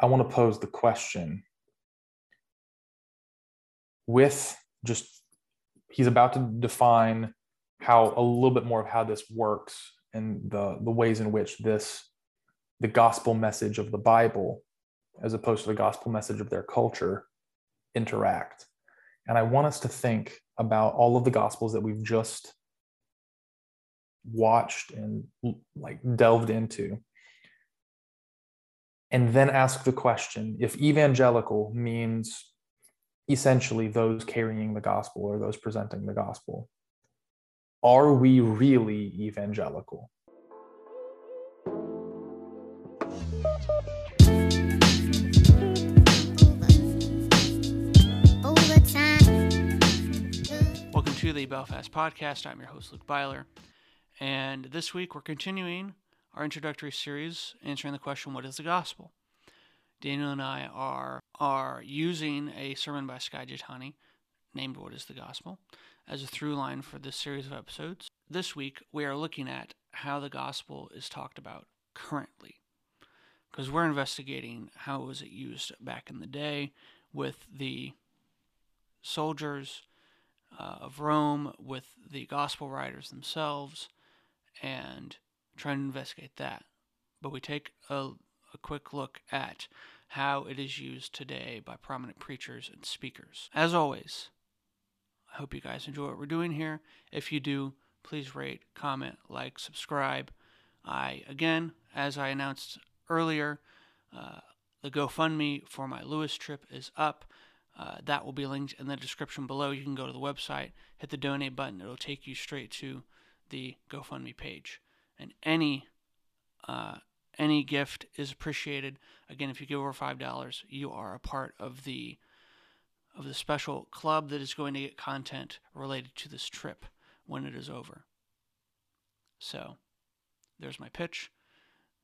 I want to pose the question. With just he's about to define how a little bit more of how this works and the the ways in which this the gospel message of the bible as opposed to the gospel message of their culture interact. And i want us to think about all of the gospels that we've just watched and like delved into and then ask the question if evangelical means essentially those carrying the gospel or those presenting the gospel are we really evangelical Welcome to the Belfast Podcast. I'm your host, Luke Byler. And this week we're continuing our introductory series answering the question, What is the gospel? Daniel and I are, are using a sermon by Jethani named What is the Gospel as a through line for this series of episodes. This week we are looking at how the gospel is talked about currently because we're investigating how was it used back in the day with the soldiers uh, of Rome, with the gospel writers themselves, and trying to investigate that. But we take a, a quick look at how it is used today by prominent preachers and speakers. As always, I hope you guys enjoy what we're doing here. If you do, please rate, comment, like, subscribe. I, again, as I announced earlier, uh, the GoFundMe for my Lewis trip is up. Uh, that will be linked in the description below. You can go to the website, hit the donate button. It'll take you straight to the GoFundMe page. And any uh, any gift is appreciated. Again, if you give over five dollars, you are a part of the of the special club that is going to get content related to this trip when it is over. So, there's my pitch.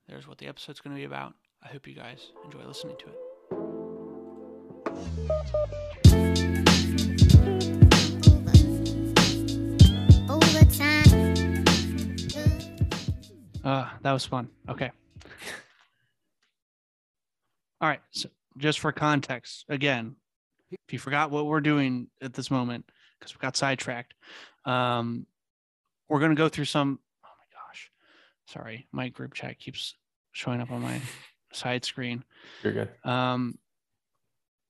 There's what the episode's going to be about. I hope you guys enjoy listening to it. Uh, that was fun. Okay. All right. So, just for context, again, if you forgot what we're doing at this moment, because we got sidetracked, um, we're going to go through some. Oh my gosh. Sorry. My group chat keeps showing up on my side screen. you're good Um,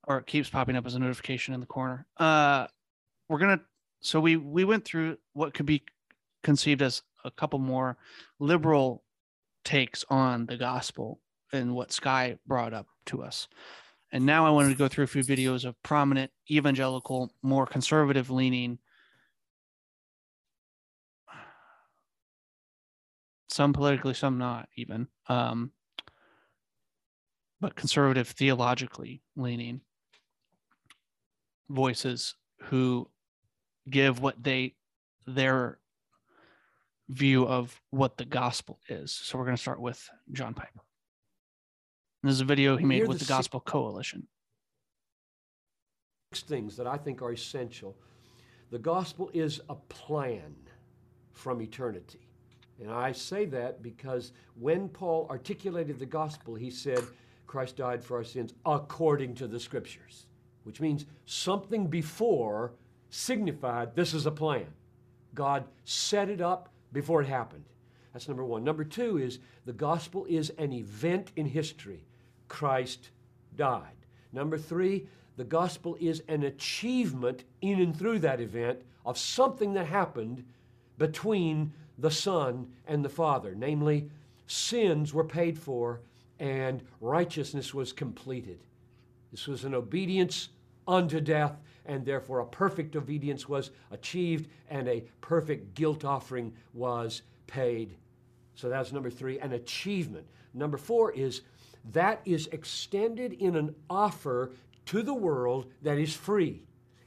or it keeps popping up as a notification in the corner. Uh, we're gonna. So we we went through what could be conceived as a couple more liberal takes on the gospel and what Skye brought up to us. And now I wanted to go through a few videos of prominent evangelical, more conservative leaning, some politically, some not even, um, but conservative theologically leaning voices who give what they their view of what the gospel is. So we're going to start with John Piper. This is a video he made with the the Gospel Coalition. six things that I think are essential. The gospel is a plan from eternity. And I say that because when Paul articulated the gospel, he said, Christ died for our sins according to the scriptures, which means something before signified this is a plan. God set it up before it happened. That's number one. Number two is the gospel is an event in history. Christ died. Number three, the gospel is an achievement in and through that event of something that happened between the Son and the Father. Namely, sins were paid for and righteousness was completed. This was an obedience unto death, and therefore a perfect obedience was achieved, and a perfect guilt offering was paid. So that's number three, an achievement. Number four is that is extended in an offer to the world that is free.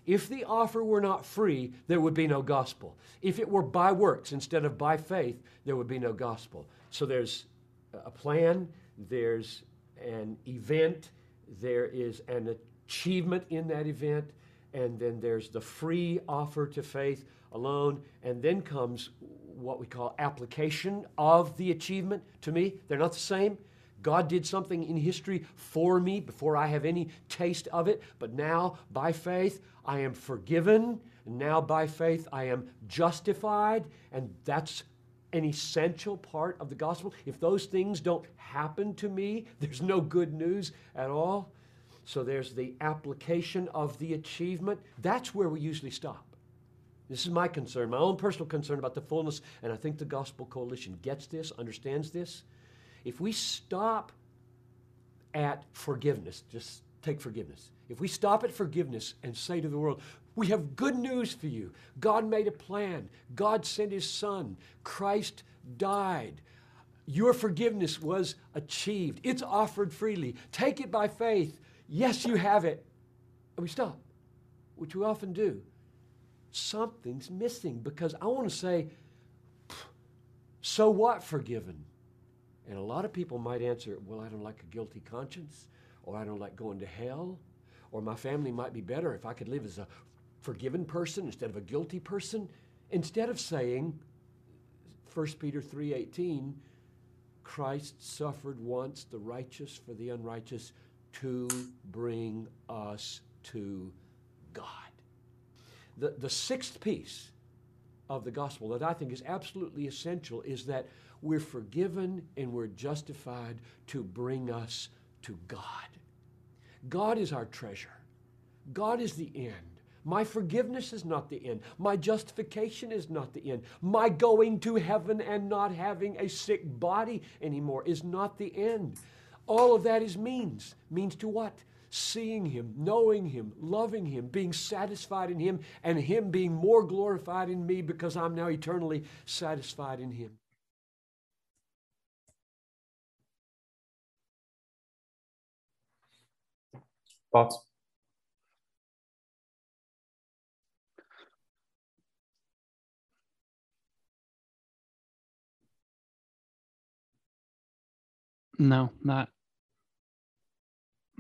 If the offer were not free, there would be no gospel. If it were by works instead of by faith, there would be no gospel. So there's a plan, there's an event, there is an achievement in that event, and then there's the free offer to faith alone, and then comes what we call application of the achievement. To me, they're not the same. God did something in history for me before I have any taste of it, but now by faith I am forgiven. Now by faith I am justified, and that's an essential part of the gospel. If those things don't happen to me, there's no good news at all. So there's the application of the achievement. That's where we usually stop. This is my concern, my own personal concern about the fullness, and I think the Gospel Coalition gets this, understands this. If we stop at forgiveness, just take forgiveness. If we stop at forgiveness and say to the world, we have good news for you. God made a plan. God sent his son. Christ died. Your forgiveness was achieved. It's offered freely. Take it by faith. Yes, you have it. And we stop, which we often do. Something's missing because I want to say, so what forgiven? And a lot of people might answer, well, I don't like a guilty conscience, or I don't like going to hell, or my family might be better if I could live as a forgiven person instead of a guilty person. Instead of saying, 1 Peter 3:18, Christ suffered once the righteous for the unrighteous to bring us to God. The, the sixth piece of the gospel that I think is absolutely essential is that we're forgiven and we're justified to bring us to God. God is our treasure. God is the end. My forgiveness is not the end. My justification is not the end. My going to heaven and not having a sick body anymore is not the end. All of that is means. Means to what? Seeing Him, knowing Him, loving Him, being satisfied in Him, and Him being more glorified in me because I'm now eternally satisfied in Him. Thoughts? No, not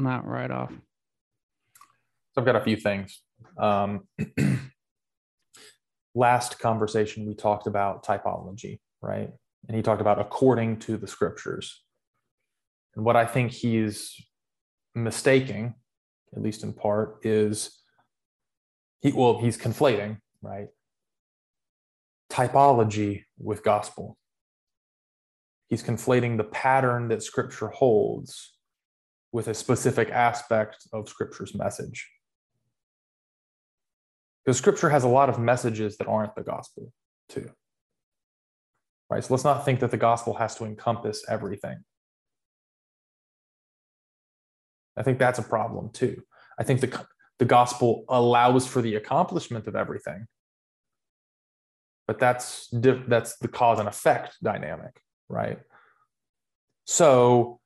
not right off. So I've got a few things. Um, last conversation we talked about typology, right? And he talked about according to the scriptures. And what I think he's mistaking at least in part, is he well, he's conflating, right? Typology with gospel. He's conflating the pattern that scripture holds with a specific aspect of scripture's message. Because scripture has a lot of messages that aren't the gospel, too. Right? So let's not think that the gospel has to encompass everything. I think that's a problem too. I think the, the gospel allows for the accomplishment of everything, but that's that's the cause and effect dynamic, right? So,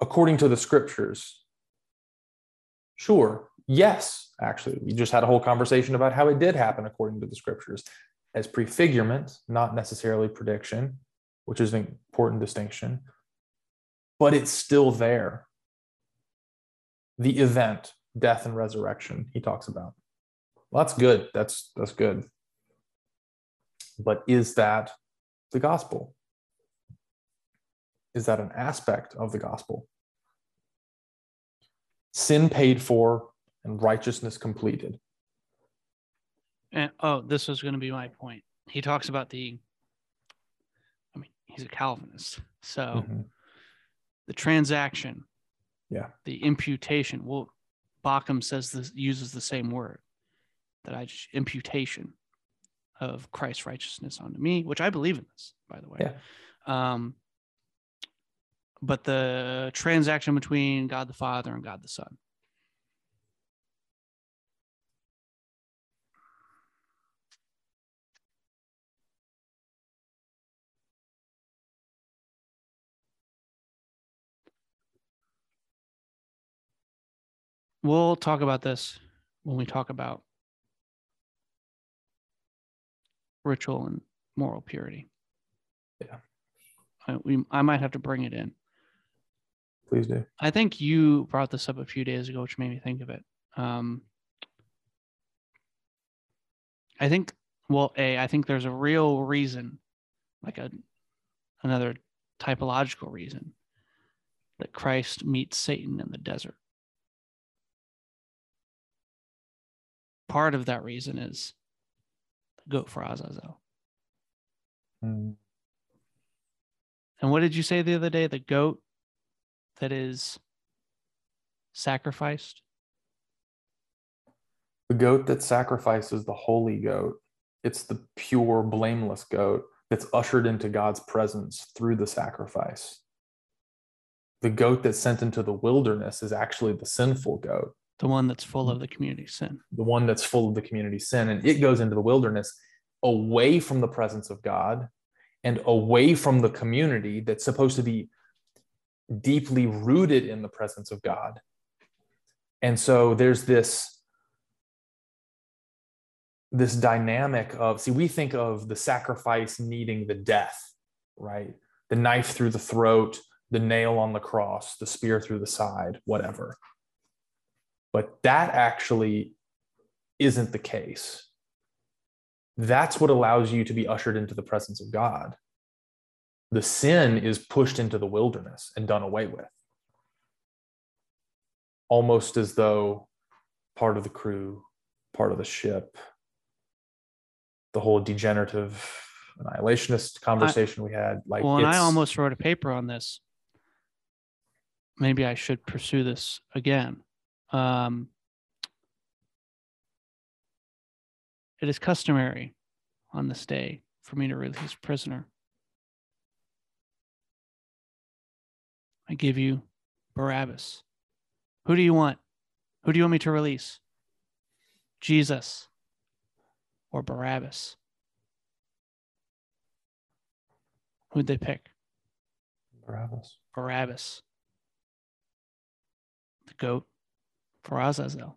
according to the scriptures, sure, yes, actually, we just had a whole conversation about how it did happen according to the scriptures as prefigurement, not necessarily prediction, which is an important distinction, but it's still there the event, death and resurrection he talks about. Well, that's good. That's that's good. But is that the gospel? Is that an aspect of the gospel? Sin paid for and righteousness completed. And oh, this was going to be my point. He talks about the I mean, he's a Calvinist. So mm-hmm. the transaction yeah. The imputation. Well, Bauckham says this uses the same word that I just imputation of Christ's righteousness onto me, which I believe in this, by the way. Yeah. Um, but the transaction between God the Father and God the Son. we'll talk about this when we talk about ritual and moral purity. Yeah. I, we, I might have to bring it in. Please do. I think you brought this up a few days ago, which made me think of it. Um, I think, well, A, I think there's a real reason, like a another typological reason, that Christ meets Satan in the desert. Part of that reason is the goat for Azazel. Mm. And what did you say the other day? The goat that is sacrificed? The goat that sacrifices the holy goat. It's the pure, blameless goat that's ushered into God's presence through the sacrifice. The goat that's sent into the wilderness is actually the sinful goat, The one that's full of the community sin. the one that's full of the community sin. And it goes into the wilderness away from the presence of God and away from the community that's supposed to be deeply rooted in the presence of God. And so there's this this dynamic of see we think of the sacrifice needing the death, right? The knife through the throat, the nail on the cross, the spear through the side, whatever. But that actually isn't the case. That's what allows you to be ushered into the presence of God. The sin is pushed into the wilderness and done away with. Almost as though part of the crew, part of the ship, the whole degenerative annihilationist conversation we had, like well, and I almost wrote a paper on this. Maybe I should pursue this again. Um, it is customary on this day for me to release a prisoner. I give you Barabbas. Who do you want? Who do you want me to release? Jesus or Barabbas? Who'd they pick? Barabbas. Barabbas. The goat for Azazel.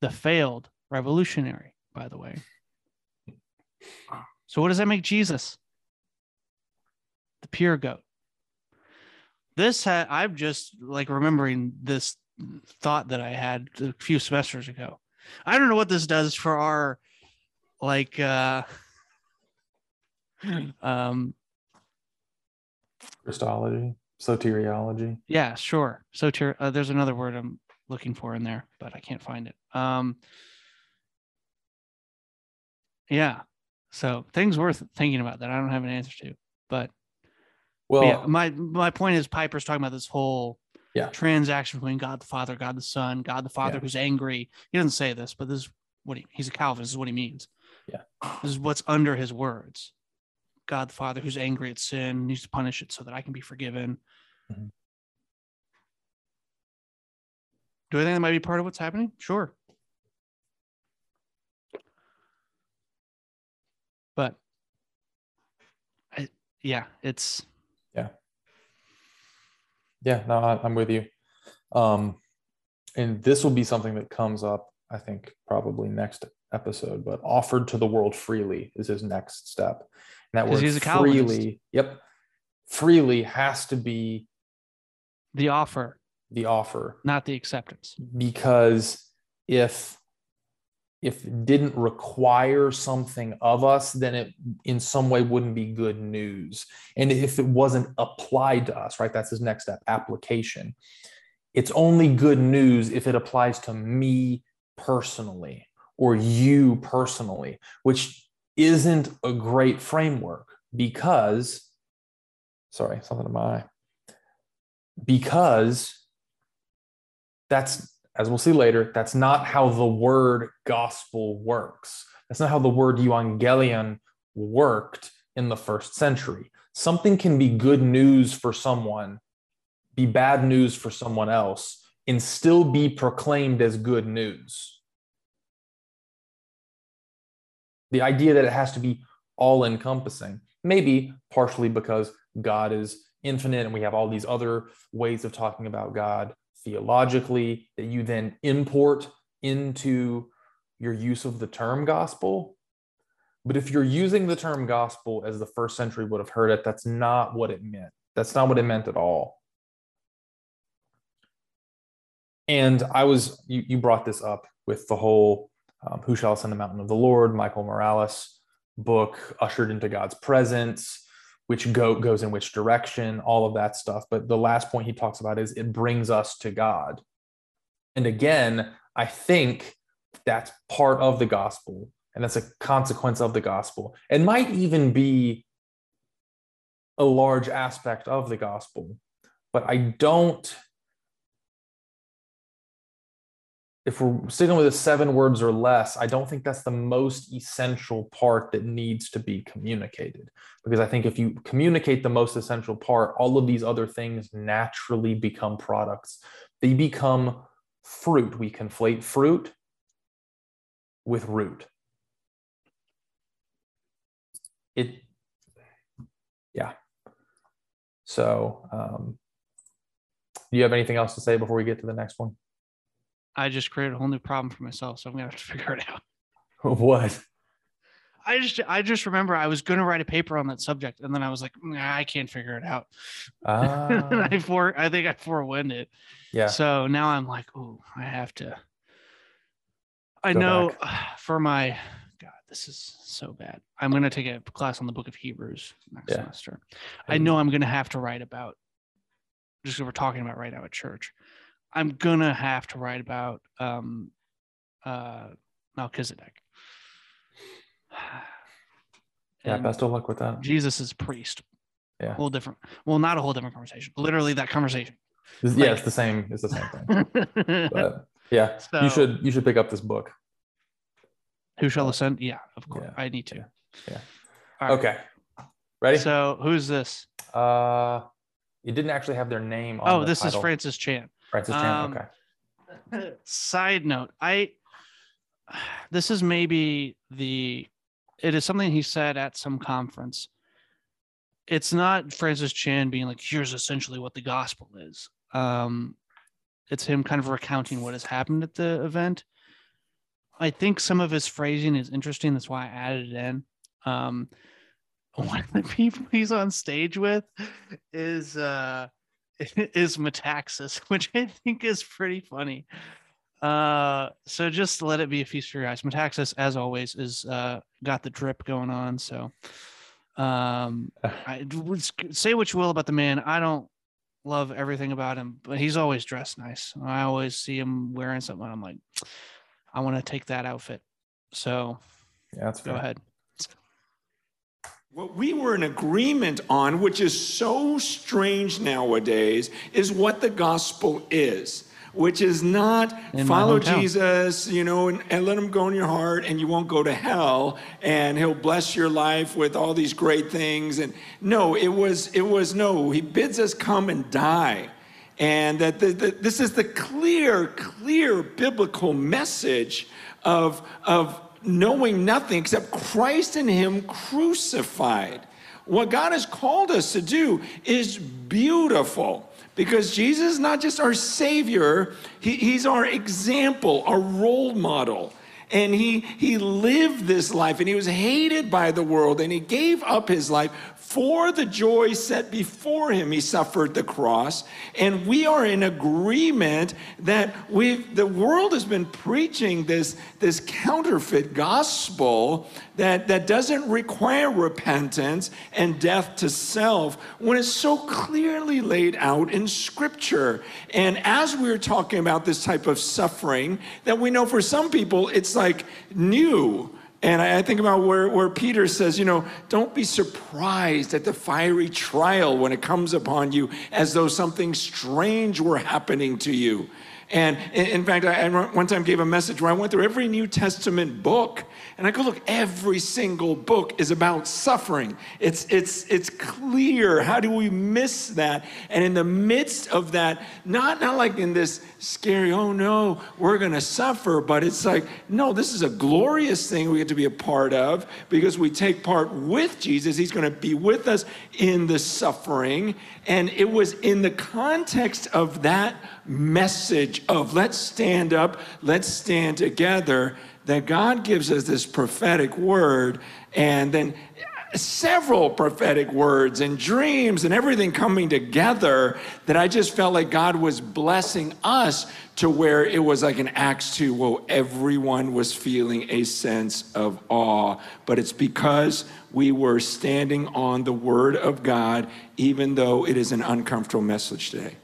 The failed revolutionary, by the way. So, what does that make Jesus? The pure goat. This ha- I'm just like remembering this thought that I had a few semesters ago. I don't know what this does for our like uh um Christology, soteriology. Yeah, sure. So ter- uh, there's another word I'm looking for in there, but I can't find it. Um, yeah. So things worth thinking about that I don't have an answer to, but Well, yeah, my my point is Piper's talking about this whole Yeah. transaction between God the Father, God the Son, God the Father Yeah. who's angry. He doesn't say this, but this is what he, he's a Calvinist. This is what he means. Yeah. This is what's under his words. God the Father who's angry at sin needs to punish it so that I can be forgiven. Mhm. Do I think that might be part of what's happening? Sure. But I, yeah, it's yeah, no, I'm with you. Um, and this will be something that comes up, I think, probably next episode. But offered to the world freely is his next step. And that word he's a Calvinist. freely, yep, freely has to be the offer, the offer not the acceptance. because if if it didn't require something of us then it in some way wouldn't be good news. And if it wasn't applied to us right that's his next step application. It's only good news if it applies to me personally or you personally which isn't a great framework because sorry something to my eye. Because that's as we'll see later that's not how the word gospel works. That's not how the word evangelion worked in the first century. Something can be good news for someone be bad news for someone else and still be proclaimed as good news. The idea that it has to be all encompassing maybe partially because god is infinite and we have all these other ways of talking about god theologically that you then import into your use of the term gospel. But if you're using the term gospel as the first century would have heard it, that's not what it meant. That's not what it meant at all. And I was, you, you brought this up with the whole um, Who Shall Ascend the Mountain of the Lord, Michael Morales book, ushered into God's presence. Which go, goes in which direction, all of that stuff. But the last point he talks about is it brings us to God. And again, I think that's part of the gospel and that's a consequence of the gospel. It might even be a large aspect of the gospel, but I don't. If we're sticking with the seven words or less, I don't think that's the most essential part that needs to be communicated. Because I think if you communicate the most essential part, all of these other things naturally become products. They become fruit. We conflate fruit with root. It, yeah. So, um, do you have anything else to say before we get to the next one? I just created a whole new problem for myself, so I'm gonna have to figure it out. what? I just I just remember I was gonna write a paper on that subject, and then I was like, nah, I can't figure it out. Ah, and I for I think I forewent it. yeah. So now I'm like, oh, I have to. I Go know for my God, this is so bad. I'm gonna take a class on the Book of Hebrews next Yeah. semester. I know I'm gonna have to write about just 'cause we're talking about right now at church. I'm gonna have to write about um, uh, Melchizedek. Yeah. Best of luck with that. Jesus is priest. Yeah. A whole different. Well, not a whole different conversation. Literally that conversation. It's- yeah, it's the same. It's the same thing. But yeah, So- you should you should pick up this book. Who shall ascend? Yeah, of course. Yeah, I need to. yeah, yeah. Right. Okay. Ready? So who's this? uh, you didn't actually have their name. on Oh, this is. Francis Chan. Francis Chan. um, okay. Side note, I this is maybe the it is something he said at some conference. It's not Francis Chan being like, here's essentially what the gospel is. Um, it's him kind of recounting what has happened at the event. I think some of his phrasing is interesting. That's why I added it in. Um, one of the people he's on stage with is uh is Metaxas, which I think is pretty funny. Uh, so just let it be a feast for your eyes. Metaxas, as always, is uh got the drip going on. So, um, I say what you will about the man. I don't love everything about him, but he's always dressed nice. I always see him wearing something. I'm like, I want to take that outfit. So Yeah, that's go fair. ahead. What we were in agreement on, which is so strange nowadays, is what the gospel is, which is not In follow. Jesus, you know, and, and let him go in your heart and you won't go to hell and he'll bless your life with all these great things. And no, it was, it was no, he bids us come and die. And that the, the, this is the clear, clear biblical message of, of knowing nothing except Christ and Him crucified. What God has called us to do is beautiful because Jesus is not just our Savior, he, He's our example, our role model. And he, he lived this life and he was hated by the world and he gave up his life for the joy set before him. He suffered the cross. And we are in agreement that we the world has been preaching this, this counterfeit gospel that, that doesn't require repentance and death to self when it's so clearly laid out in scripture. And as we're talking about this type of suffering, that we know for some people it's like new. And I think about where, where Peter says, you know, don't be surprised at the fiery trial when it comes upon you as though something strange were happening to you. And in, fact, I one time gave a message where I went through every New Testament book and I go, look, every single book is about suffering. It's, it's, it's clear. How do we miss that? And in the midst of that, not, not like in this scary, oh no, we're going to suffer, but it's like, no, this is a glorious thing we get to be a part of because we take part with Jesus. He's going to be with us in the suffering. And it was in the context of that message of let's stand up, let's stand together, that God gives us this prophetic word. And then several prophetic words and dreams and everything coming together that I just felt like God was blessing us to where it was like an Acts 2, where everyone was feeling a sense of awe. But it's because we were standing on the Word of God, even though it is an uncomfortable message today.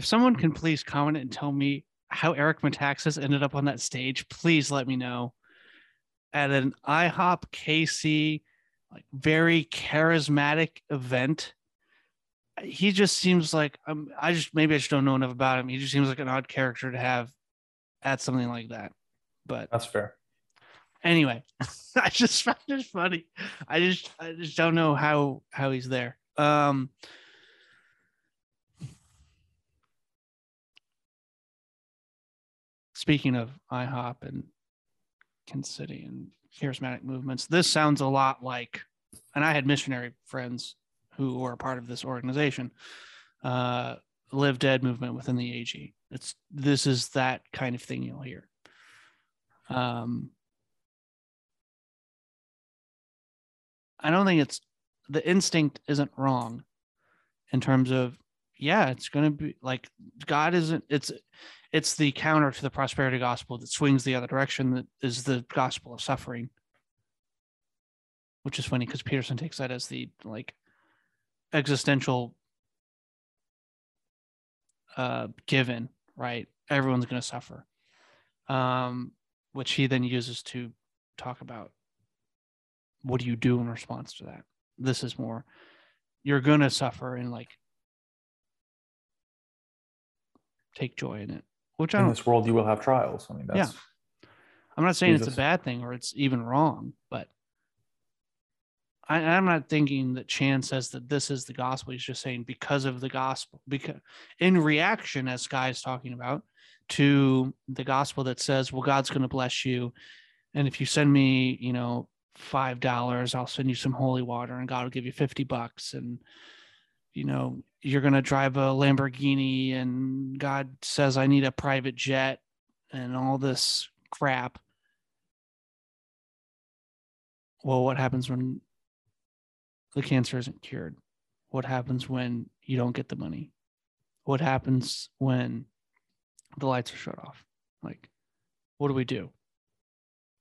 If someone can please comment and tell me how Eric Metaxas ended up on that stage, please let me know. At an IHOP KC, like very charismatic event, he just seems like um, I just maybe I just don't know enough about him. He just seems like an odd character to have at something like that. But That's fair. anyway, I just found it funny. I just I just don't know how how he's there. Um speaking of IHOP and Kansas City and charismatic movements, this sounds a lot like and I had missionary friends who were a part of this organization, uh live dead movement within the AG. It's this is that kind of thing you'll hear. Um I don't think it's the instinct isn't wrong in terms of yeah, it's going to be like God isn't it's it's the counter to the prosperity gospel that swings the other direction that is the gospel of suffering. Which is funny because Peterson takes that as the like existential uh given, right? Everyone's going to suffer. Um which he then uses to talk about what do you do in response to that this is more you're gonna suffer and like take joy in it which In this world, you will have trials. I mean, that's yeah. i'm not saying it's a bad thing or it's even wrong but I, i'm not thinking that chan says that this is the gospel he's just saying because of the gospel because in reaction as Skye is talking about to the gospel that says well god's going to bless you and if you send me you know five dollars i'll send you some holy water and god will give you 50 bucks and you know you're going to drive a lamborghini and god says i need a private jet and all this crap. Well what happens when the cancer isn't cured? What happens when you don't get the money? What happens when the lights are shut off? Like what do we do?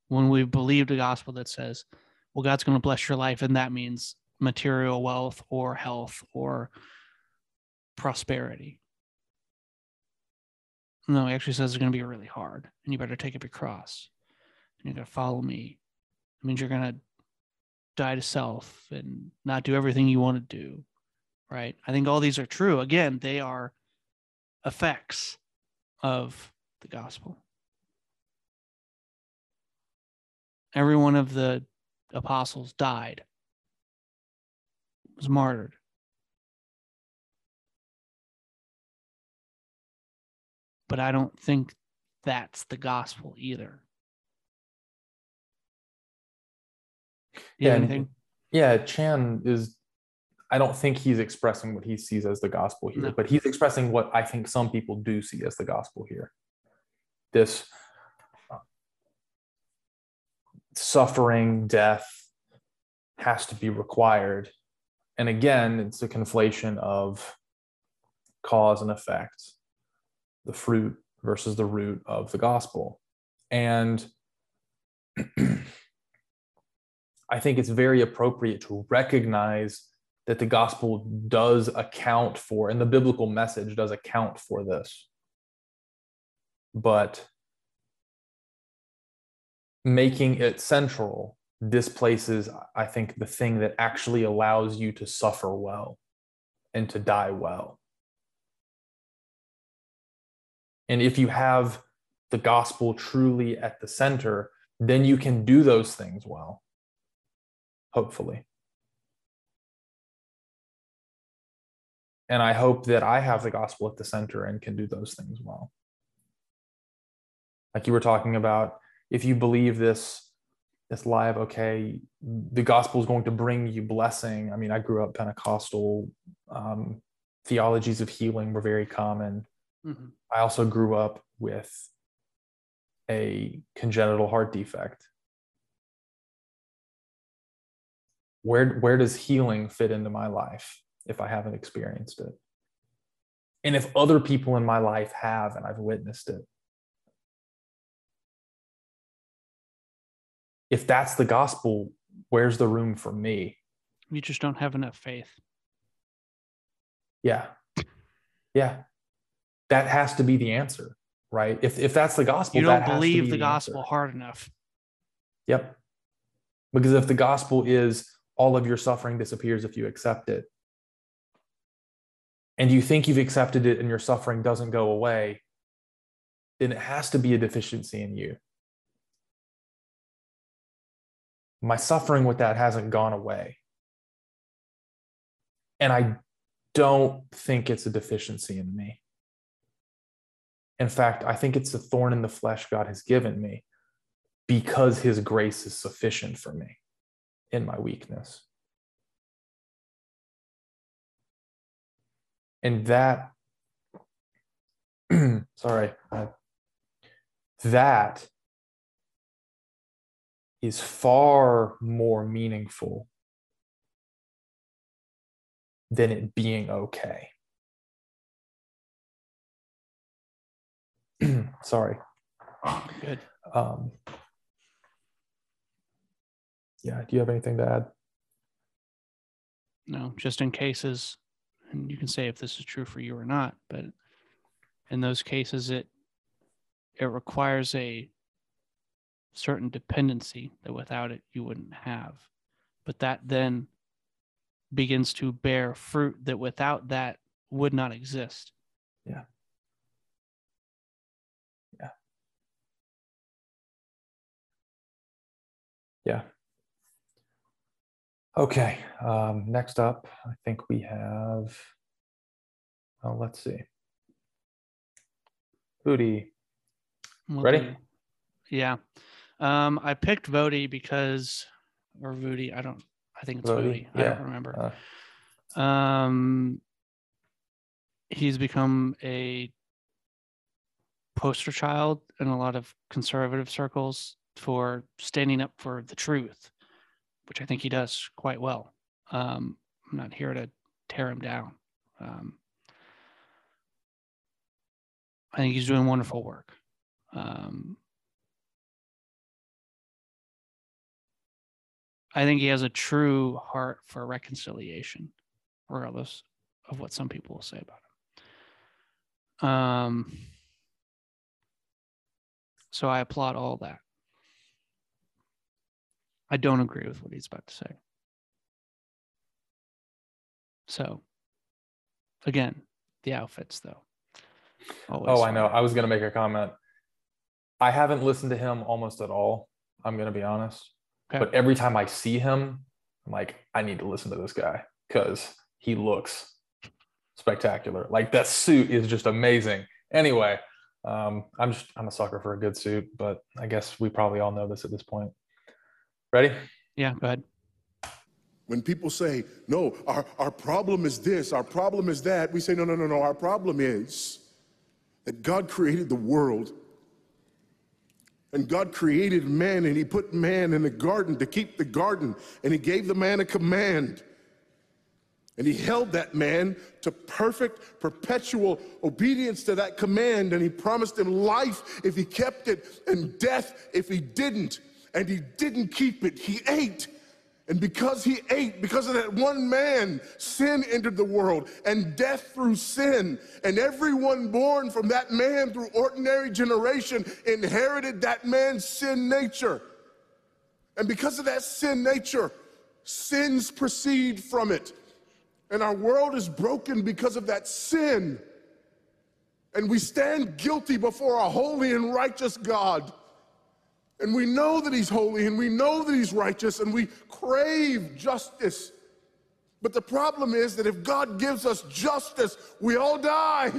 When we believe the gospel that says, well, God's going to bless your life, and that means material wealth or health or prosperity. No, he actually says it's going to be really hard, and you better take up your cross, and you're going to follow me. It means you're going to die to self and not do everything you want to do, right? I think all these are true. Again, they are effects of the gospel. every one of the apostles died was martyred but i don't think that's the gospel either Yeah, anything yeah. Chan is. I don't think he's expressing what he sees as the gospel here, No. but he's expressing what I think some people do see as the gospel here. This uh, suffering, death has to be required. And again, it's a conflation of cause and effect, the fruit versus the root of the gospel. And I think it's very appropriate to recognize that the gospel does account for, and the biblical message does account for this. But making it central displaces, I think, the thing that actually allows you to suffer well and to die well. And if you have the gospel truly at the center, then you can do those things well, hopefully. And I hope that I have the gospel at the center and can do those things well. Like you were talking about, if you believe this this of okay the gospel is going to bring you blessing i mean i grew up pentecostal um, theologies of healing were very common Mhm. i also grew up with a congenital heart defect? Where, where does healing fit into my life if I haven't experienced it? And if other people in my life have and I've witnessed it, if that's the gospel, where's the room for me? You just don't have enough faith. Yeah. Yeah. That has to be the answer, right? If, if that's the gospel, You don't has to believe be the answer. gospel hard enough. Yep. Because if the gospel is all of your suffering disappears if you accept it, and you think you've accepted it and your suffering doesn't go away, then it has to be a deficiency in you. My suffering with that hasn't gone away. And I don't think it's a deficiency in me. In fact, I think it's a thorn in the flesh God has given me because his grace is sufficient for me in my weakness. And that, sorry, that is far more meaningful than it being okay. sorry. Good. Um, yeah, do you have anything to add? No, just in cases, and you can say if this is true for you or not, but in those cases, it it requires a certain dependency that without it you wouldn't have. But that then begins to bear fruit that without that would not exist. Yeah. Yeah. Yeah. Okay. Um, next up, I think we have. Oh, let's see. Foodie. We'll Ready? do- Yeah. Um, I picked Voddie because, or Voddie, I don't, I think it's Voddie, Voddie. I don't remember. Uh, Um, he's become a poster child in a lot of conservative circles for standing up for the truth, which I think he does quite well. Um, I'm not here to tear him down. Um, I think he's doing wonderful work. Um, I think he has a true heart for reconciliation, regardless of what some people will say about him. Um, so I applaud all that. I don't agree with what he's about to say. So, again, the outfits, though. Always oh, I know. I was going to make a comment. I haven't listened to him almost at all. I'm going to be honest. Okay. But every time I see him, I'm like, I need to listen to this guy because he looks spectacular. Like that suit is just amazing. Anyway, um, I'm just I'm a sucker for a good suit, but I guess we probably all know this at this point. Ready? Yeah, go ahead. When people say, no, our, our problem is this, our problem is that, we say, no, no, no, no, our problem is that God created the world. And God created man, and He put man in the garden to keep the garden, and He gave the man a command. And He held that man to perfect, perpetual obedience to that command, and He promised him life if he kept it, and death if he didn't. And he didn't keep it, he ate. And because he ate, because of that one man, sin entered the world and death through sin. And everyone born from that man through ordinary generation inherited that man's sin nature. And because of that sin nature, sins proceed from it. And our world is broken because of that sin. And we stand guilty before a holy and righteous God. And we know that he's holy and we know that he's righteous and we crave justice. But the problem is that if God gives us justice, we all die.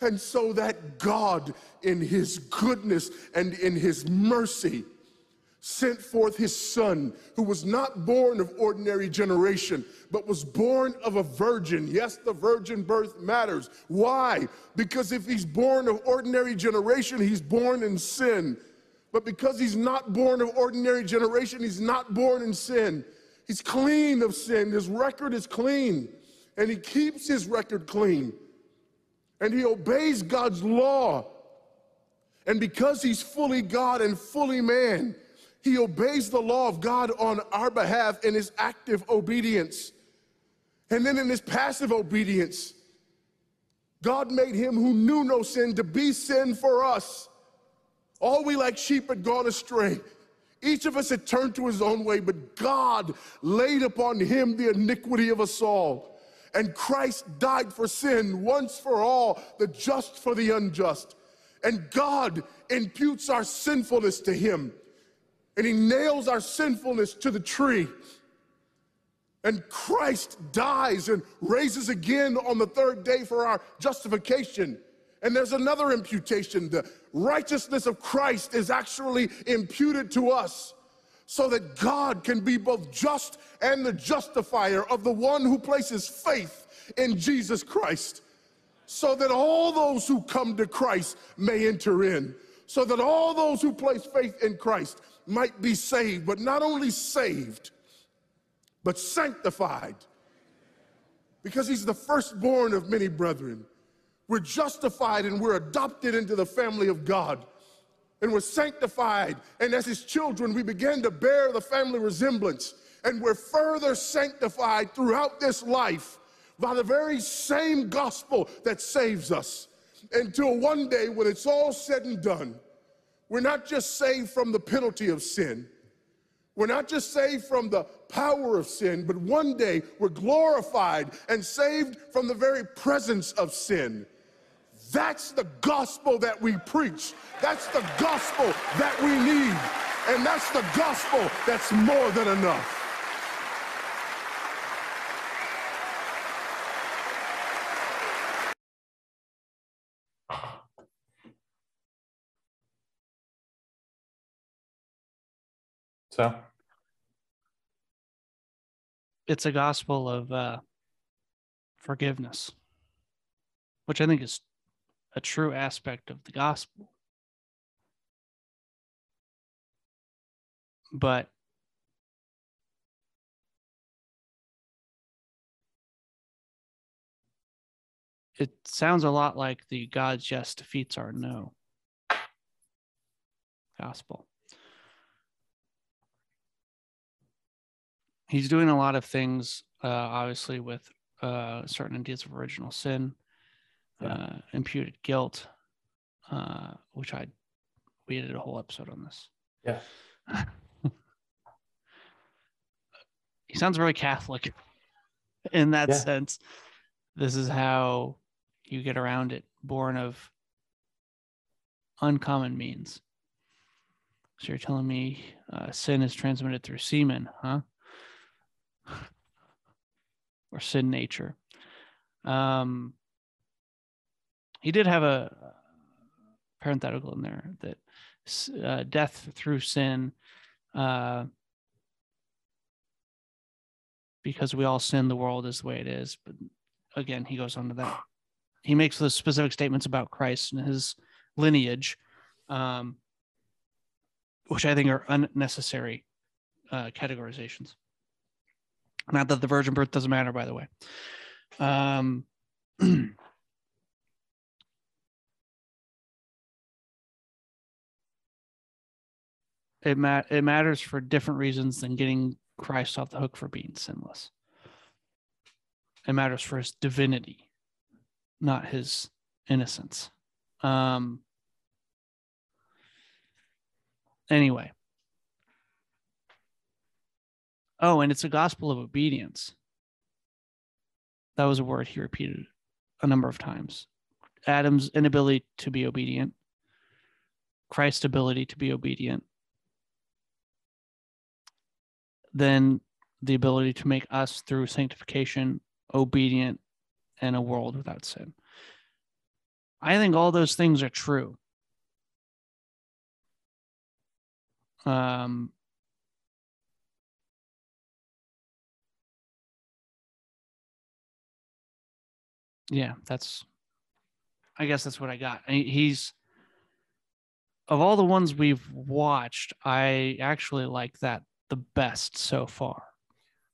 And so that God, in his goodness and in his mercy, sent forth his son, who was not born of ordinary generation, but was born of a virgin. Yes, the virgin birth matters. Why? Because if he's born of ordinary generation, he's born in sin. But because he's not born of ordinary generation, he's not born in sin. He's clean of sin. His record is clean. And he keeps his record clean. And he obeys God's law. And because he's fully God and fully man, he obeys the law of God on our behalf in his active obedience. And then in his passive obedience, God made him who knew no sin to be sin for us. All we like sheep had gone astray. Each of us had turned to his own way, but God laid upon him the iniquity of us all. And Christ died for sin once for all, the just for the unjust. And God imputes our sinfulness to him and he nails our sinfulness to the tree. And Christ dies and raises again on the third day for our justification. And there's another imputation. The righteousness of Christ is actually imputed to us so that God can be both just and the justifier of the one who places faith in Jesus Christ. So that all those who come to Christ may enter in. So that all those who place faith in Christ might be saved, but not only saved, but sanctified. Because he's the firstborn of many brethren. We're justified and we're adopted into the family of God. And we're sanctified. And as his children, we begin to bear the family resemblance. And we're further sanctified throughout this life by the very same gospel that saves us. Until one day, when it's all said and done, we're not just saved from the penalty of sin. We're not just saved from the power of sin, but one day we're glorified and saved from the very presence of sin. That's the gospel that we preach. That's the gospel that we need. And that's the gospel that's more than enough. So it's a gospel of uh, forgiveness, which I think is a true aspect of the gospel. But it sounds a lot like the God's yes defeats our no gospel. He's doing a lot of things, uh, obviously, with uh, certain ideas of original sin, yeah. uh, imputed guilt, uh, which I we did a whole episode on this. Yeah. he sounds very Catholic in that Yeah. sense. This is how you get around it, born of uncommon means. So you're telling me uh, sin is transmitted through semen, huh? or sin nature. Um, he did have a parenthetical in there that uh, death through sin, uh, because we all sin, the world is the way it is. But again, he goes on to that. He makes those specific statements about Christ and his lineage, um, which I think are unnecessary uh, categorizations. Not that the virgin birth doesn't matter, by the way. Um, it mat it matters for different reasons than getting Christ off the hook for being sinless. It matters for his divinity, not his innocence. Um, anyway. Oh, and it's a gospel of obedience. That was a word he repeated a number of times. Adam's inability to be obedient, Christ's ability to be obedient, then the ability to make us through sanctification obedient in a world without sin. I think all those things are true. Um, yeah, that's. I guess that's what I got. He- He's of all the ones we've watched, I actually like that the best so far.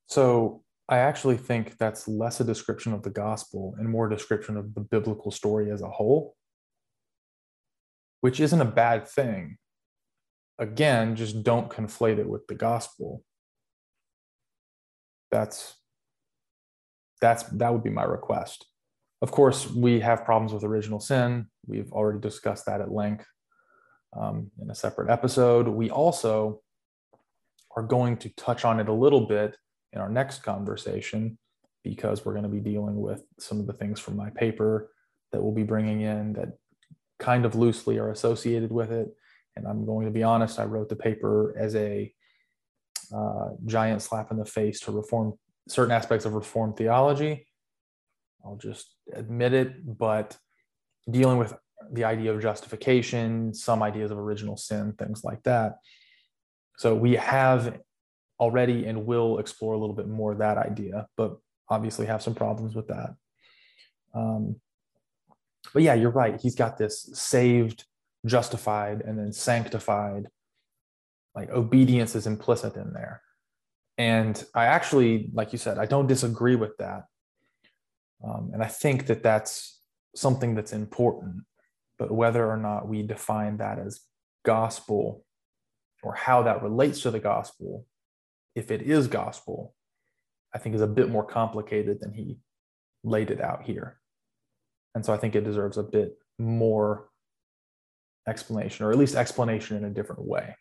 So I actually think that's less a description of the gospel and more a description of the biblical story as a whole, which isn't a bad thing. Again, just don't conflate it with the gospel. That's that's that would be my request. Of course, we have problems with original sin. We've already discussed that at length um, in a separate episode. We also are going to touch on it a little bit in our next conversation because we're going to be dealing with some of the things from my paper that we'll be bringing in that kind of loosely are associated with it. And I'm going to be honest, I wrote the paper as a uh, giant slap in the face to reform certain aspects of reform theology. I'll just admit it, but dealing with the idea of justification, some ideas of original sin, things like that. So we have already and will explore a little bit more that idea, but obviously have some problems with that. Um, but yeah, you're right. He's got this saved, justified, and then sanctified. Like obedience is implicit in there. And I actually, like you said, I don't disagree with that. Um, and I think that that's something that's important. But whether or not we define that as gospel or how that relates to the gospel, if it is gospel, I think is a bit more complicated than he laid it out here. And so I think it deserves a bit more explanation, or at least explanation in a different way.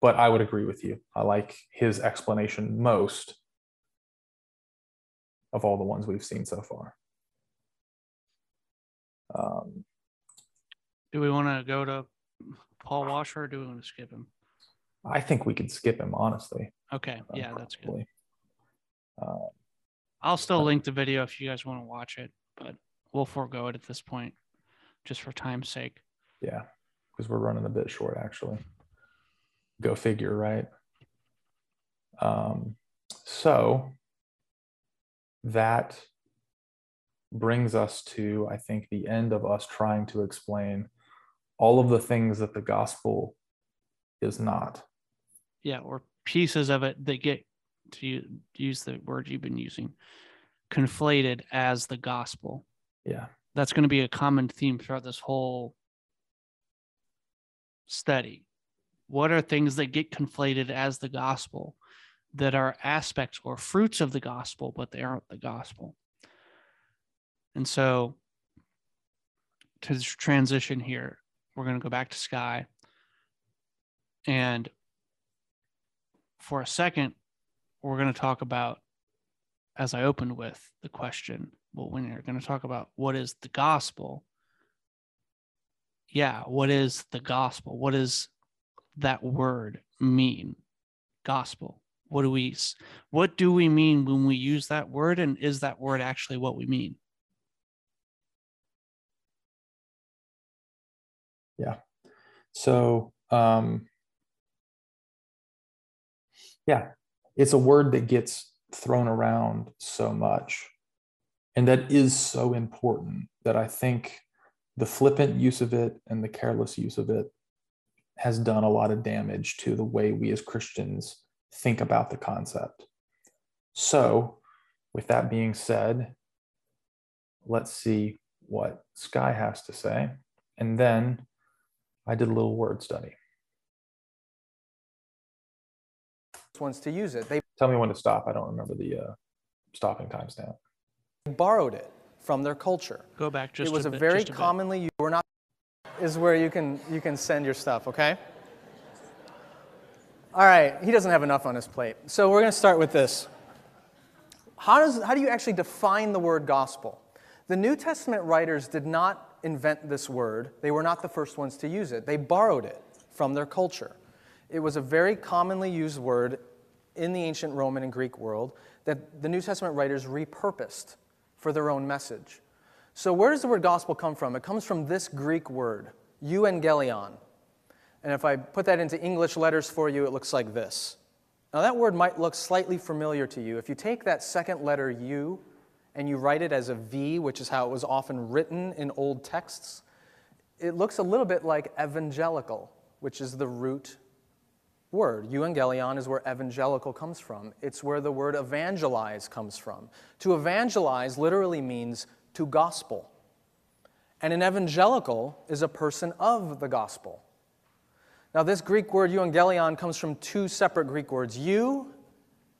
But I would agree with you. I like his explanation most of all the ones we've seen so far. Um, Do we want to go to Paul Washer or do we want to skip him? I think we could skip him, honestly. Okay. uh, Yeah, that's good. Uh, I'll still link the video if you guys want to watch it, but we'll forego it at this point just for time's sake. Yeah, because we're running a bit short, actually. Go figure, right? Um, so that brings us to, I think, the end of us trying to explain all of the things that the gospel is not. Yeah, or pieces of it that get to use the word you've been using conflated as the gospel. Yeah, That's going to be a common theme throughout this whole study. What are things that get conflated as the gospel that are aspects or fruits of the gospel, but they aren't the gospel? And so to transition here, we're going to go back to Skye. And for a second, we're going to talk about, as I opened with the question, well, when you're going to talk about what is the gospel, yeah, what is the gospel? What does that word mean? Gospel. What do we what do we mean when we use that word and is that word actually what we mean? Yeah. So, um, yeah, it's a word that gets thrown around so much and that is so important that I think the flippant use of it and the careless use of it has done a lot of damage to the way we as Christians think about the concept. So, with that being said, let's see what Skye has to say. And then I did a little word study. ones to use it. They Tell me when to stop. I don't remember the uh, stopping timestamp. borrowed it from their culture. Go back just it was a a, bit, very just a bit. commonly used. We're not is where you can you can send your stuff. Okay. All right. He doesn't have enough on his plate, so we're going to start with this. How does how do you actually define the word gospel? The New Testament writers did not invent this word. They were not the first ones to use it. They borrowed it from their culture. It was a very commonly used word in the ancient Roman and Greek world that the New Testament writers repurposed for their own message. So, where does the word gospel come from? It comes from this Greek word, euangelion. And if I put that into English letters for you, it looks like this. Now, that word might look slightly familiar to you. If you take that second letter U and you write it as a V, which is how it was often written in old texts, it looks a little bit like evangelical, which is the root word. Evangelion is where evangelical comes from. It's where the word evangelize comes from. To evangelize literally means to gospel. And an evangelical is a person of the gospel. Now, this Greek word euangelion comes from two separate Greek words, eu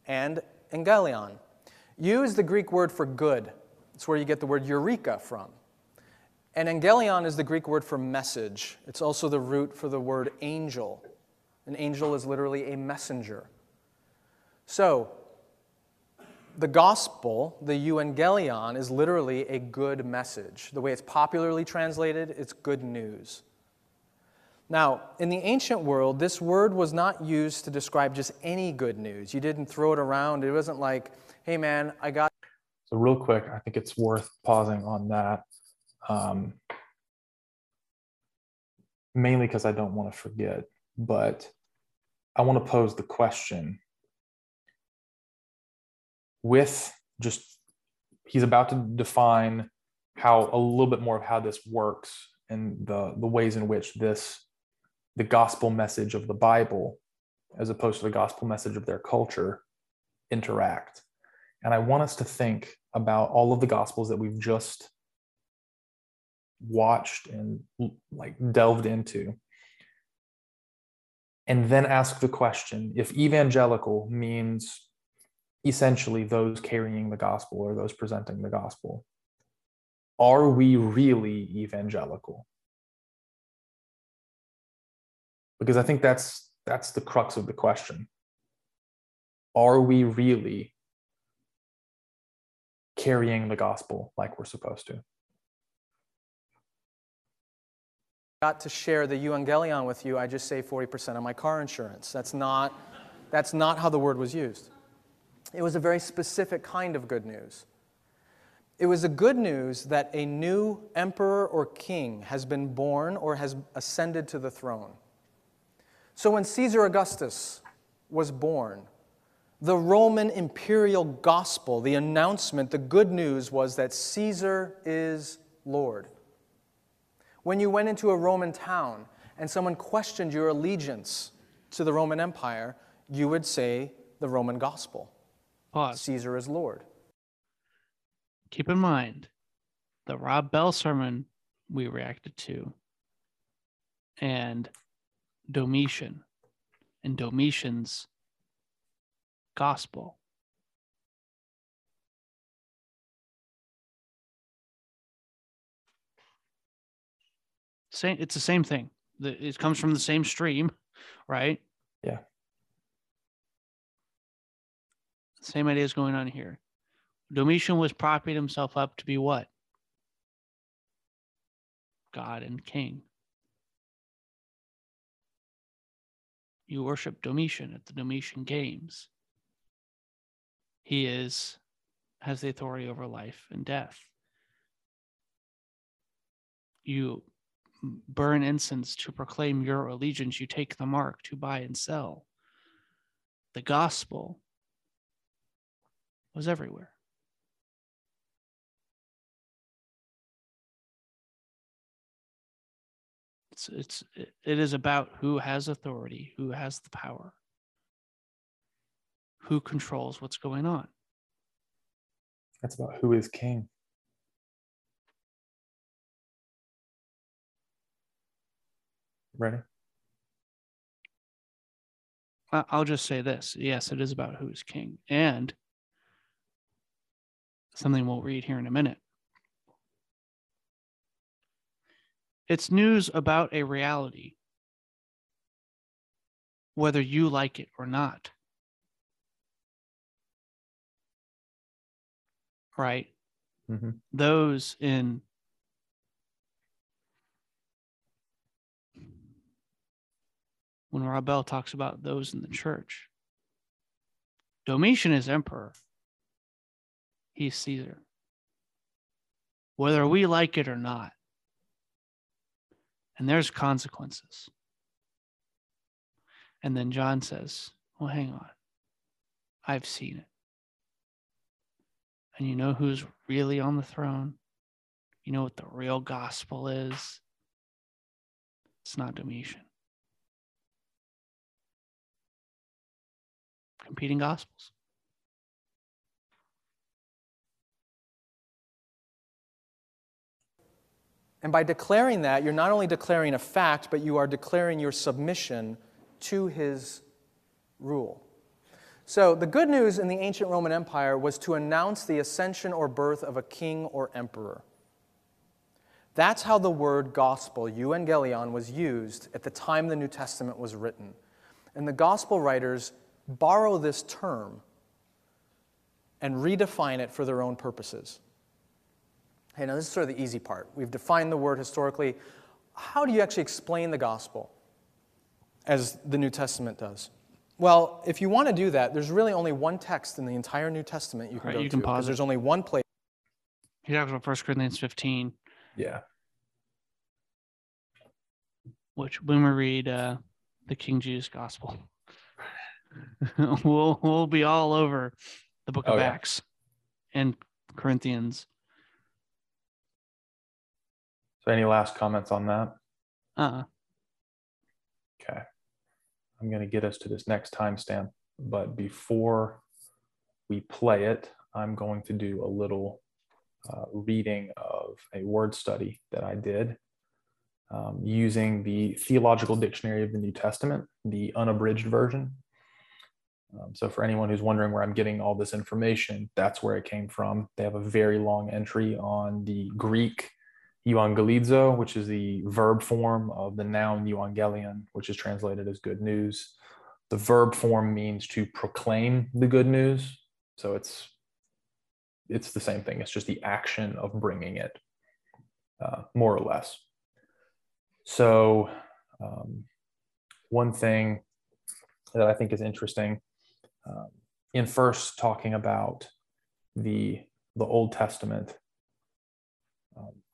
and angelion. Eu is the Greek word for good. It's where you get the word eureka from. And angelion is the Greek word for message. It's also the root for the word angel. An angel is literally a messenger. So, the gospel, the euangelion, is literally a good message. The way it's popularly translated, it's good news. Now, in the ancient world, this word was not used to describe just any good news. You didn't throw it around. It wasn't like, hey man, I got. So, real quick, I think it's worth pausing on that. Um, mainly because I don't want to forget but I want to pose the question with just he's about to define how a little bit more of how this works and the the ways in which this the gospel message of the Bible as opposed to the gospel message of their culture interact. And I want us to think about all of the gospels that we've just watched and like delved into and then ask the question if evangelical means essentially those carrying the gospel or those presenting the gospel, are we really evangelical? Because I think that's that's the crux of the question. Are we really carrying the gospel like we're supposed to? got to share the euangelion with you, I just save 40% of my car insurance. That's not, that's not how the word was used. It was a very specific kind of good news. It was a good news that a new emperor or king has been born or has ascended to the throne. So when Caesar Augustus was born, the Roman imperial gospel, the announcement, the good news was that Caesar is Lord. When you went into a Roman town and someone questioned your allegiance to the Roman Empire, you would say the Roman gospel. Pause. Caesar is Lord. Keep in mind the Rob Bell sermon we reacted to and Domitian and Domitian's gospel. Same, it's the same thing. It comes from the same stream, right? Yeah. Same idea is going on here. Domitian was propping himself up to be what? God and king. You worship Domitian at the Domitian Games. He is has the authority over life and death. You burn incense to proclaim your allegiance. You take the mark to buy and sell. The gospel was everywhere. It's, it's, it is about who has authority, who has the power, who controls what's going on. That's about who is king. Ready? I'll just say this. Yes, it is about who's king. And something we'll read here in a minute. It's news about a reality, whether you like it or not. Right? Mm-hmm. Those in when Rob Bell talks about those in the church. Domitian is emperor, he's Caesar. Whether we like it or not. And there's consequences. And then John says, Well, hang on. I've seen it. And you know who's really on the throne? You know what the real gospel is? It's not Domitian. Competing gospels. And by declaring that, you're not only declaring a fact, but you are declaring your submission to his rule. So, the good news in the ancient Roman Empire was to announce the ascension or birth of a king or emperor. That's how the word gospel, euangelion, was used at the time the New Testament was written. And the gospel writers borrow this term and redefine it for their own purposes. Okay, now this is sort of the easy part. We've defined the word historically. How do you actually explain the gospel as the New Testament does? Well, if you want to do that, there's really only one text in the entire New Testament you can Right, go you to. can 'cause pause it. There's only one place. He talks about 1 Corinthians 15, Yeah. which when we read uh, the King Jesus Gospel, we'll, we'll be all over the book of Oh, yeah. Acts and Corinthians. So, any last comments on that? Uh, Okay. I'm going to get us to this next timestamp, but before we play it, I'm going to do a little uh, reading of a word study that I did um, using the Theological Dictionary of the New Testament, the unabridged version. Um, so, for anyone who's wondering where I'm getting all this information, that's where it came from. They have a very long entry on the Greek euangelizo, which is the verb form of the noun euangelion, which is translated as good news. The verb form means to proclaim the good news. So it's it's the same thing. It's just the action of bringing it, uh, more or less. So um, one thing that I think is interesting um, in first talking about the the Old Testament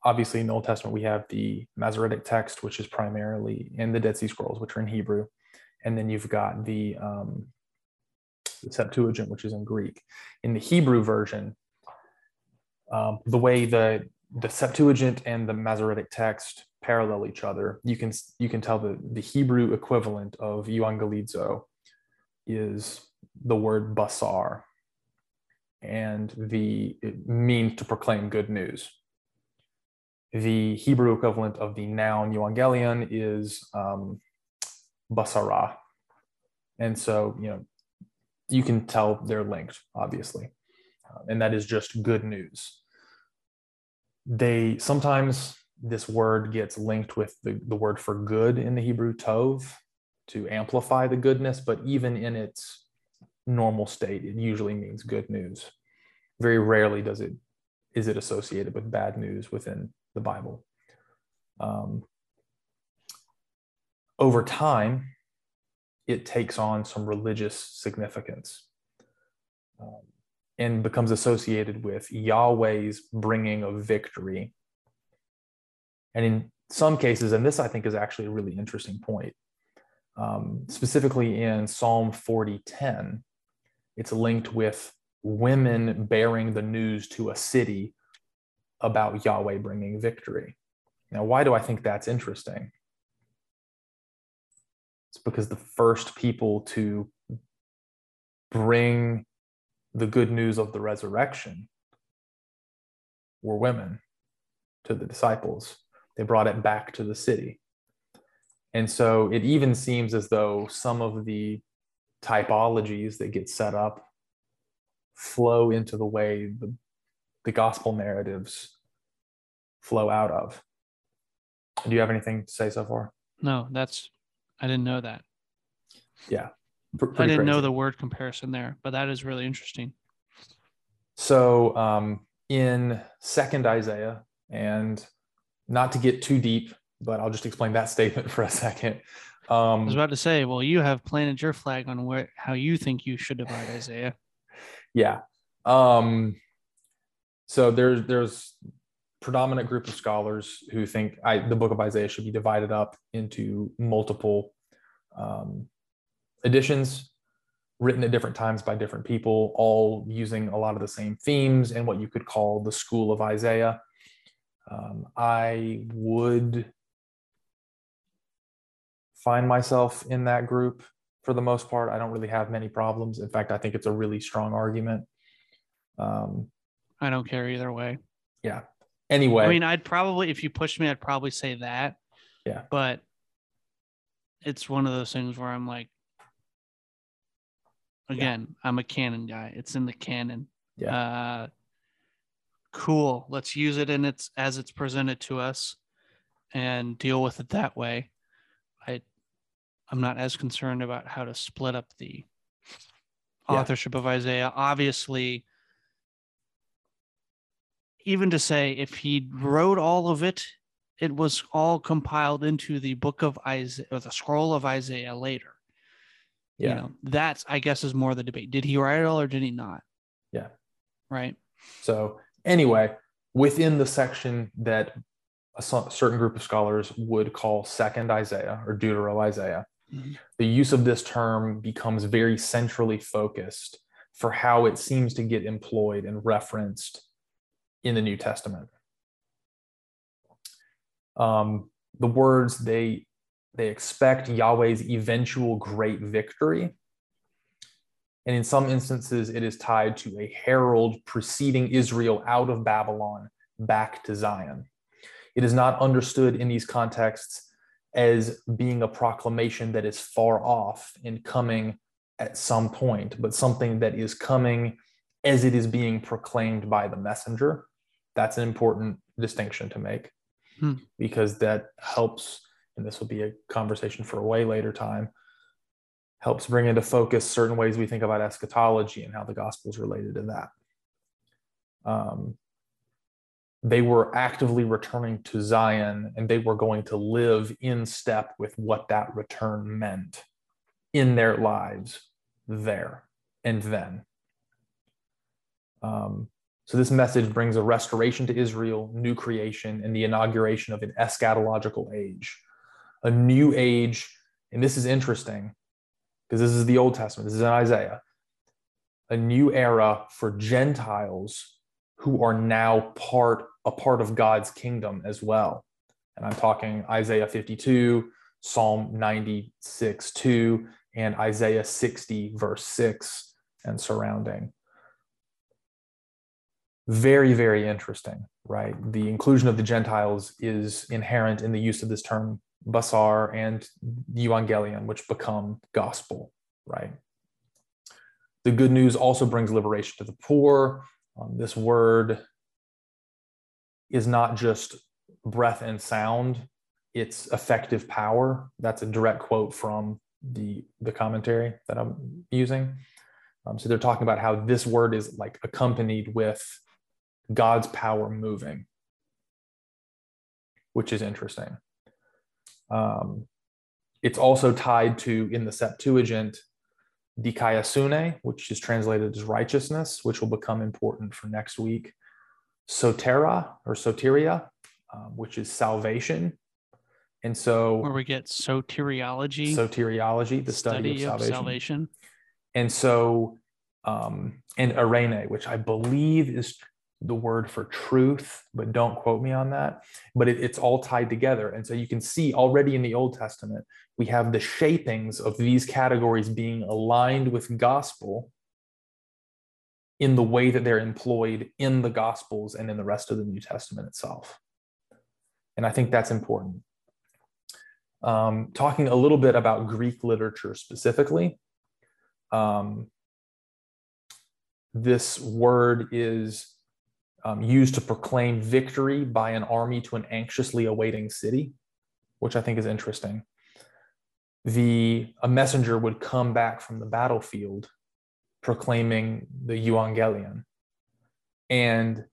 obviously, in the Old Testament, we have the Masoretic text, which is primarily in the Dead Sea Scrolls, which are in Hebrew. And then you've got the, um, the Septuagint, which is in Greek. In the Hebrew version, um, the way the, the Septuagint and the Masoretic text parallel each other, you can, you can tell the, the Hebrew equivalent of euangelizo is the word basar. And the it means to proclaim good news the Hebrew equivalent of the noun euangelion is um, basara. And so, you know, you can tell they're linked, obviously. Uh, and that is just good news. They sometimes this word gets linked with the, the word for good in the Hebrew tov to amplify the goodness, but even in its normal state, it usually means good news. Very rarely does it is it associated with bad news within the Bible. Um, over time, it takes on some religious significance um, and becomes associated with Yahweh's bringing of victory. And in some cases, and this I think is actually a really interesting point, um, specifically in Psalm 40:10, it's linked with women bearing the news to a city about Yahweh bringing victory. Now, why do I think that's interesting? It's because the first people to bring the good news of the resurrection were women to the disciples. They brought it back to the city. And so it even seems as though some of the typologies that get set up flow into the way the, the gospel narratives flow out of. Do you have anything to say so far? no, that's, I didn't know that. Yeah. pr- I didn't know the word comparison there, but that is really interesting. So um, in second Isaiah, and not to get too deep, but I'll just explain that statement for a second. I was Um, about to say, well, you have planted your flag on where how you think you should divide Isaiah. yeah. Um, so there's there's predominant group of scholars who think I, the book of Isaiah should be divided up into multiple um, editions written at different times by different people, all using a lot of the same themes and what you could call the school of Isaiah. Um, I would find myself in that group for the most part. I don't really have many problems. In fact, I think it's a really strong argument. Um, I don't care either way. yeah. Anyway, I mean, I'd probably, if you pushed me, I'd probably say that. Yeah. But it's one of those things where I'm like, again, I'm a canon guy. It's in the canon. Yeah. Uh, cool. Let's use it in its as it's presented to us, and deal with it that way. I, I'm not as concerned about how to split up the Yeah. authorship of Isaiah. Obviously, even to say if he wrote all of it, it was all compiled into the book of Isaiah or the scroll of Isaiah later. yeah. You know, that's I guess is more the debate. Did he write it all or did he not? Yeah. Right. So, anyway, within the section that a certain group of scholars would call Second Isaiah or Deutero Isaiah, Mhm. the use of this term becomes very centrally focused for how it seems to get employed and referenced in the New Testament. Um, the words they they expect Yahweh's eventual great victory and in some instances, it is tied to a herald preceding Israel out of Babylon back to Zion. It is not understood in these contexts as being a proclamation that is far off and coming at some point, but something that is coming as it is being proclaimed by the messenger. That's an important distinction to make Hmm. because that helps, and this will be a conversation for a way later time helps bring into focus certain ways we think about eschatology and how the gospel is related to that. Um, they were actively returning to Zion and they were going to live in step with what that return meant in their lives there and then. Um, so, this message brings a restoration to Israel, new creation, and the inauguration of an eschatological age, a new age. And this is interesting because this is the Old Testament, this is in Isaiah, a new era for Gentiles who are now part a part of God's kingdom as well. And I'm talking Isaiah 52, Psalm 96, 2, and Isaiah 60, verse 6 and surrounding. Very, very interesting, right? The inclusion of the Gentiles is inherent in the use of this term basar and evangelion, which become gospel, right? The good news also brings liberation to the poor. Um, this word is not just breath and sound, it's effective power. That's a direct quote from the, the commentary that I'm using. Um, so they're talking about how this word is like accompanied with God's power moving, which is interesting. Um, it's also tied to in the Septuagint dikaiosune, which is translated as righteousness, which will become important for next week. Sotera or soteria, um, which is salvation. And so, Where we get soteriology, soteriology, the study, study of of salvation. salvation. And so, um, and eirene, which I believe is the word for truth, but don't quote me on that. But it, it's all tied together. And so you can see already in the Old Testament, we have the shapings of these categories being aligned with gospel in the way that they're employed in the Gospels and in the rest of the New Testament itself. And I think that's important. Um, talking a little bit about Greek literature specifically, um, this word is um, used to proclaim victory by an army to an anxiously awaiting city, which I think is interesting. The a messenger would come back from the battlefield proclaiming the evangelion, and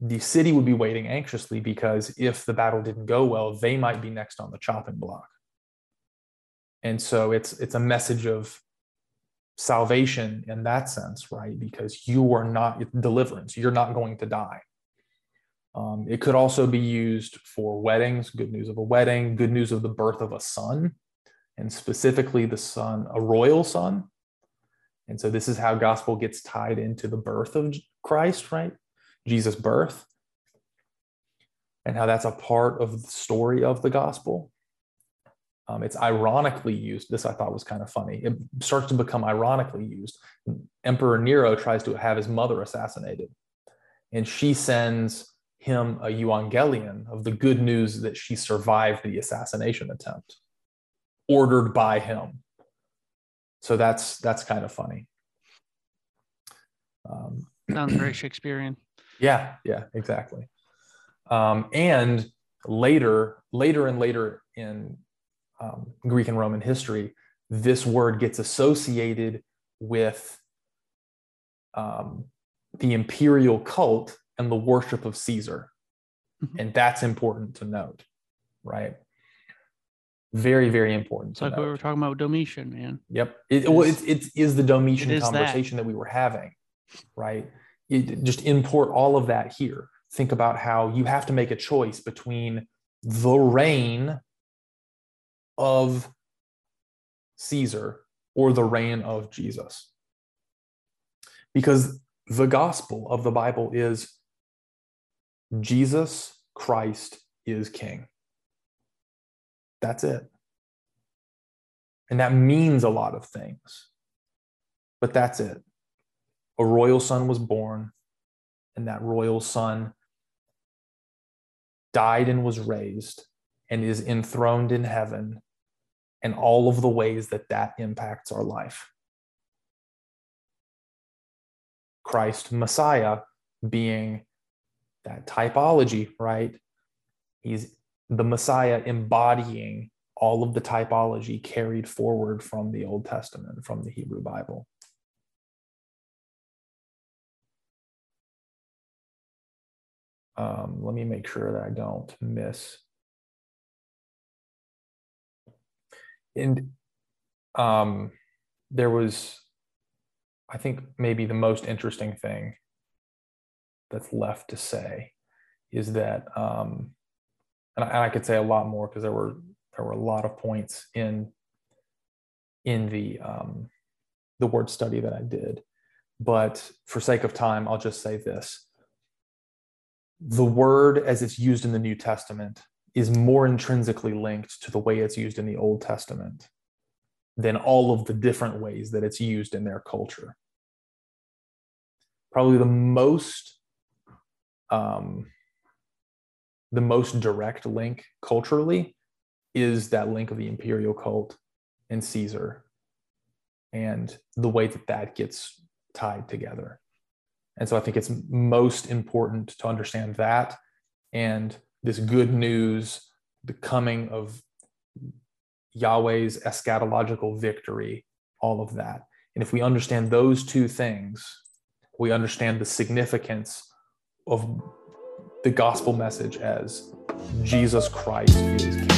the city would be waiting anxiously because if the battle didn't go well, they might be next on the chopping block. And so it's it's a message of salvation in that sense, right? Because you are not deliverance, you're not going to die. Um, it could also be used for weddings, good news of a wedding, good news of the birth of a son. and specifically the son, a royal son. And so this is how gospel gets tied into the birth of Christ, right? Jesus' birth, and how that's a part of the story of the gospel. Um, it's ironically used. This I thought was kind of funny. It starts to become ironically used. Emperor Nero tries to have his mother assassinated, and she sends him a euangelion of the good news that she survived the assassination attempt, ordered by him. So that's that's kind of funny. Um, Sounds very Shakespearean. Yeah, yeah, exactly. Um, and later, later and later in um, Greek and Roman history, this word gets associated with um, the imperial cult and the worship of Caesar. Mm-hmm. And that's important to note, right? Very, very important. It's like note. we were talking about Domitian, man. Yep. It, well, it, it is the Domitian it conversation that. that we were having, right? It, just import all of that here. Think about how you have to make a choice between the reign of Caesar or the reign of Jesus. Because the gospel of the Bible is Jesus Christ is king. That's it. And that means a lot of things. But that's it. A royal son was born, and that royal son died and was raised and is enthroned in heaven and all of the ways that that impacts our life. Christ Messiah being that typology, right? He's the Messiah embodying all of the typology carried forward from the Old Testament, from the Hebrew Bible. Um, let me make sure that I don't miss. And um, there was, I think, maybe the most interesting thing that's left to say is that, um, and, I, and I could say a lot more because there were there were a lot of points in in the um, the word study that I did, but for sake of time, I'll just say this: the word as it's used in the New Testament is more intrinsically linked to the way it's used in the Old Testament than all of the different ways that it's used in their culture. Probably the most um, the most direct link culturally is that link of the imperial cult and Caesar and the way that that gets tied together. And so I think it's most important to understand that and this good news, the coming of Yahweh's eschatological victory, all of that. And if we understand those two things, we understand the significance of the gospel message as Jesus Christ is King.